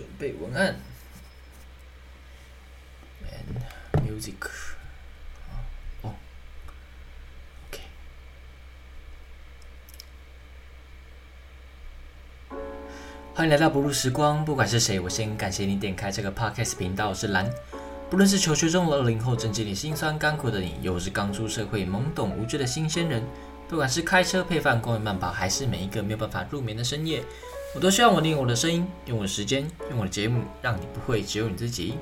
准备文案，and music，欢迎来到不入时光，不管是谁，我先感谢你点开这个 podcast 频道。我是蓝，不论是求学中的二零后正经历辛酸甘苦的你，又是刚出社会懵懂无知的新鲜人，不管是开车配饭、公园慢跑，还是每一个没有办法入眠的深夜。我都希望我利用我的声音，用我的时间，用我的节目，让你不会只有你自己。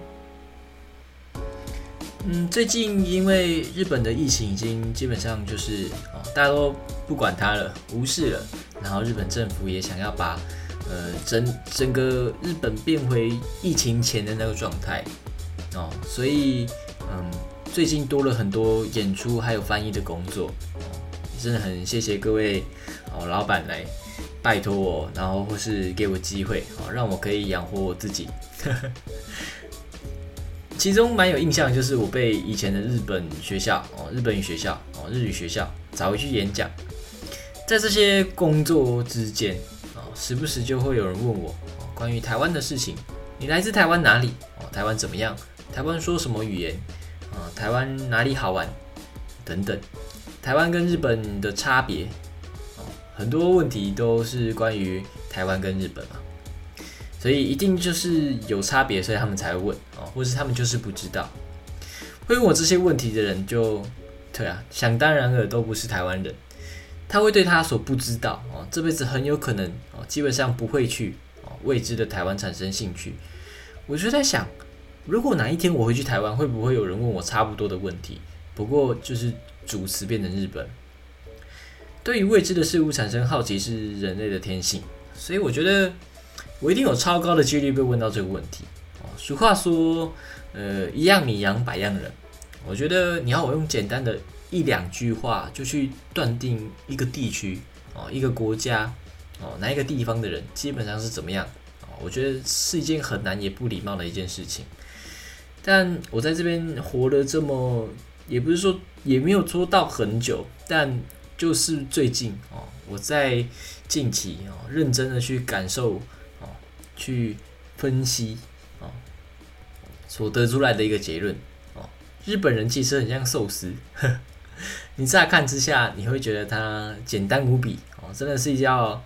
嗯，最近因为日本的疫情已经基本上就是哦，大家都不管它了，无视了。然后日本政府也想要把呃整整个日本变回疫情前的那个状态哦，所以嗯，最近多了很多演出还有翻译的工作，真的很谢谢各位哦老板来。拜托我，然后或是给我机会，哦，让我可以养活我自己。其中蛮有印象，就是我被以前的日本学校，哦，日本语学校，哦，日语学校找回去演讲。在这些工作之间，哦，时不时就会有人问我，关于台湾的事情。你来自台湾哪里？哦，台湾怎么样？台湾说什么语言？啊，台湾哪里好玩？等等，台湾跟日本的差别。哦很多问题都是关于台湾跟日本嘛，所以一定就是有差别，所以他们才会问哦，或是他们就是不知道。会问我这些问题的人，就对啊，想当然尔都不是台湾人。他会对他所不知道哦，这辈子很有可能哦，基本上不会去哦未知的台湾产生兴趣。我就在想，如果哪一天我回去台湾，会不会有人问我差不多的问题？不过就是主词变成日本。对于未知的事物产生好奇是人类的天性，所以我觉得我一定有超高的几率被问到这个问题。哦，俗话说，呃，一样米养百样人。我觉得你要我用简单的一两句话就去断定一个地区哦，一个国家哦，哪一个地方的人基本上是怎么样哦，我觉得是一件很难也不礼貌的一件事情。但我在这边活了这么，也不是说也没有做到很久，但。就是最近哦，我在近期哦，认真的去感受哦，去分析哦，所得出来的一个结论哦，日本人其实很像寿司，你乍看之下你会觉得它简单无比哦，真的是一道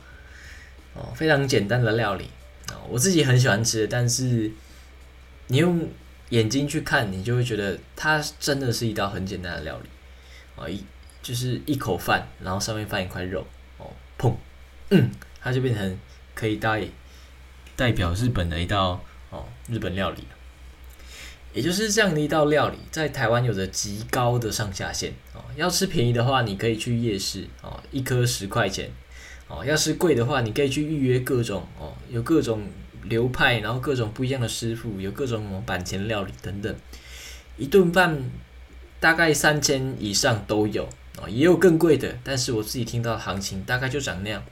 哦非常简单的料理哦，我自己很喜欢吃，但是你用眼睛去看，你就会觉得它真的是一道很简单的料理啊一。就是一口饭，然后上面放一块肉，哦，砰，嗯，它就变成可以代代表日本的一道哦日本料理也就是这样的一道料理，在台湾有着极高的上下限哦。要吃便宜的话，你可以去夜市哦，一颗十块钱哦。要是贵的话，你可以去预约各种哦，有各种流派，然后各种不一样的师傅，有各种板前料理等等，一顿饭大概三千以上都有。哦，也有更贵的，但是我自己听到行情大概就长那样。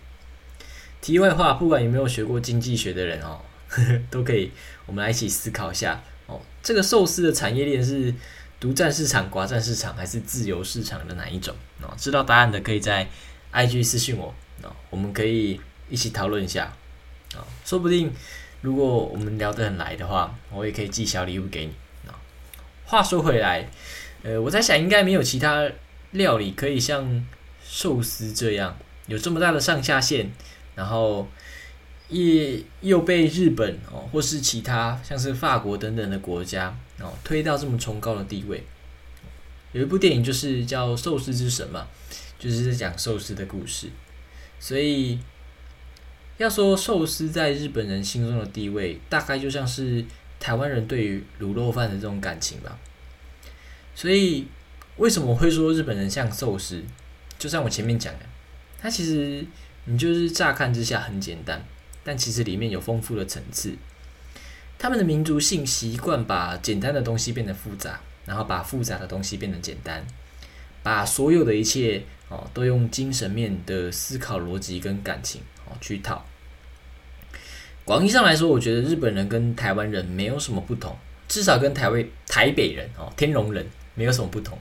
题外话，不管有没有学过经济学的人哦，都可以，我们来一起思考一下哦。这个寿司的产业链是独占市场、寡占市场，还是自由市场的哪一种？哦，知道答案的可以在 IG 私信我哦，我们可以一起讨论一下啊。说不定如果我们聊得很来的话，我也可以寄小礼物给你啊。话说回来，呃，我在想应该没有其他。料理可以像寿司这样有这么大的上下限，然后也又被日本哦，或是其他像是法国等等的国家哦推到这么崇高的地位。有一部电影就是叫《寿司之神》嘛，就是在讲寿司的故事。所以要说寿司在日本人心中的地位，大概就像是台湾人对于卤肉饭的这种感情吧。所以。为什么会说日本人像寿司？就像我前面讲的，它其实你就是乍看之下很简单，但其实里面有丰富的层次。他们的民族性习惯把简单的东西变得复杂，然后把复杂的东西变得简单，把所有的一切哦都用精神面的思考逻辑跟感情哦去套。广义上来说，我觉得日本人跟台湾人没有什么不同，至少跟台湾台北人哦天龙人没有什么不同。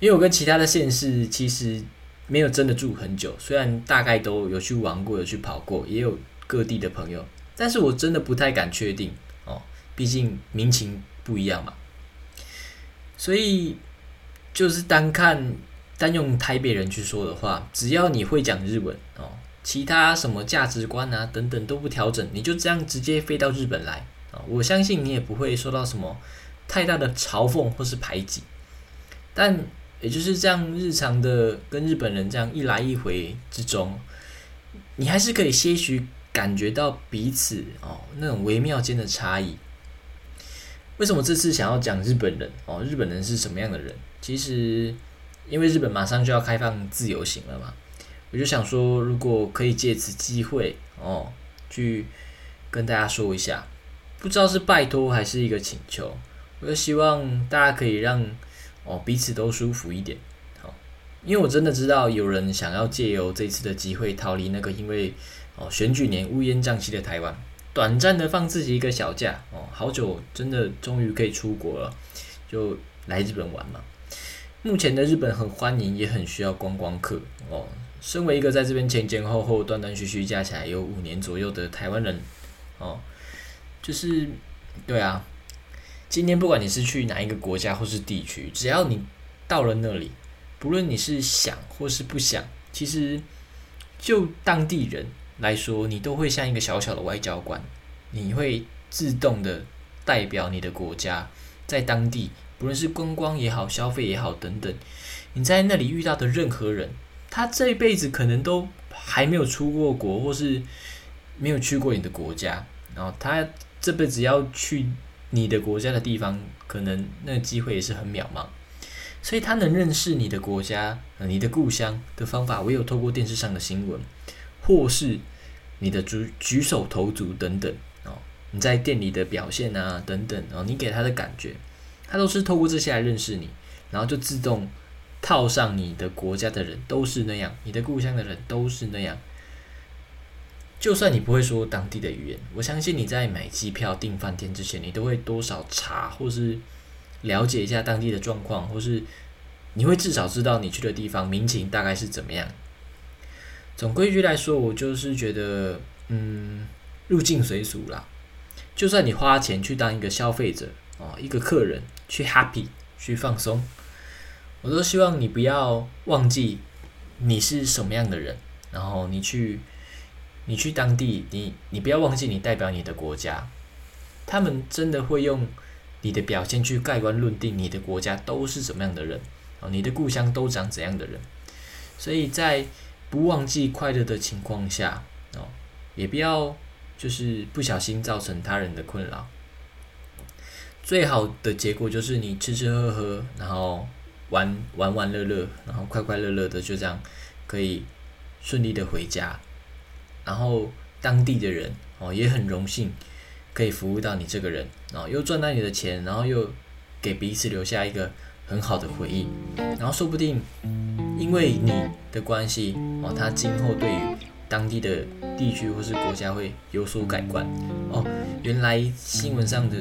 因为我跟其他的县市其实没有真的住很久，虽然大概都有去玩过，有去跑过，也有各地的朋友但是我真的不太敢确定哦，毕竟民情不一样嘛。所以就是单看单用台北人去说的话，只要你会讲日文哦，其他什么价值观啊等等都不调整，你就这样直接飞到日本来啊，我相信你也不会受到什么太大的嘲讽或是排挤。但也就是这样日常的跟日本人这样一来一回之中，你还是可以些许感觉到彼此哦那种微妙间的差异。为什么这次想要讲日本人哦？日本人是什么样的人？其实，因为日本马上就要开放自由行了嘛，我就想说，如果可以借此机会哦，去跟大家说一下，不知道是拜托还是一个请求，我就希望大家可以让哦彼此都舒服一点，好，因为我真的知道有人想要借由这次的机会逃离那个因为哦选举年乌烟瘴气的台湾。短暂的放自己一个小假哦，好久真的终于可以出国了，就来日本玩嘛。目前的日本很欢迎，也很需要观光客哦。身为一个在这边前前后后断断续续加起来有五年左右的台湾人哦，就是对啊，今天不管你是去哪一个国家或是地区，只要你到了那里，不论你是想或是不想，其实就当地人。来说，你都会像一个小小的外交官，你会自动的代表你的国家，在当地，不论是观光也好，消费也好等等，你在那里遇到的任何人，他这一辈子可能都还没有出过国，或是没有去过你的国家，然后他这辈子要去你的国家的地方，可能那个机会也是很渺茫，所以他能认识你的国家、你的故乡的方法，唯有透过电视上的新闻。或是你的举举手投足等等哦，你在店里的表现啊等等哦，你给他的感觉，他都是透过这些来认识你，然后就自动套上你的国家的人都是那样，你的故乡的人都是那样。就算你不会说当地的语言，我相信你在买机票订饭店之前，你都会多少查或是了解一下当地的状况，或是你会至少知道你去的地方民情大概是怎么样。总规矩来说，我就是觉得，嗯，入境随俗啦。就算你花钱去当一个消费者哦，一个客人去 happy 去放松，我都希望你不要忘记你是什么样的人。然后你去，你去当地，你你不要忘记你代表你的国家。他们真的会用你的表现去盖棺论定你的国家都是什么样的人哦，你的故乡都长怎样的人。所以在不忘记快乐的情况下，哦，也不要就是不小心造成他人的困扰。最好的结果就是你吃吃喝喝，然后玩玩玩乐乐，然后快快乐乐的就这样可以顺利的回家。然后当地的人哦也很荣幸可以服务到你这个人，然后又赚到你的钱，然后又给彼此留下一个很好的回忆，然后说不定。因为你的关系哦，他今后对于当地的地区或是国家会有所改观哦。原来新闻上的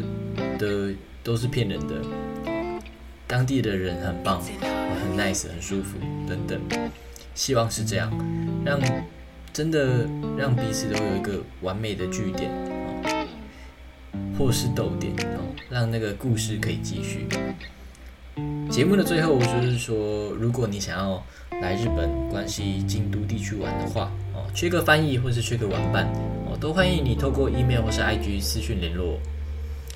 的都是骗人的，当地的人很棒，很 nice，很舒服等等。希望是这样，让真的让彼此都有一个完美的句点哦，或是逗点哦，让那个故事可以继续。节目的最后，就是说，如果你想要来日本关西京都地区玩的话，哦，缺个翻译或是缺个玩伴，都欢迎你透过 email 或是 IG 私讯联络。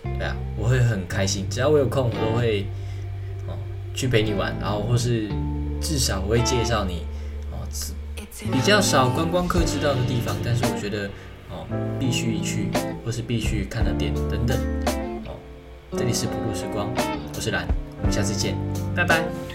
对啊，我会很开心，只要我有空，我都会哦去陪你玩，然后或是至少我会介绍你哦比较少观光客知道的地方，但是我觉得哦必须去或是必须看的点等等。哦，这里是普鲁时光，我是蓝。下次见，拜拜。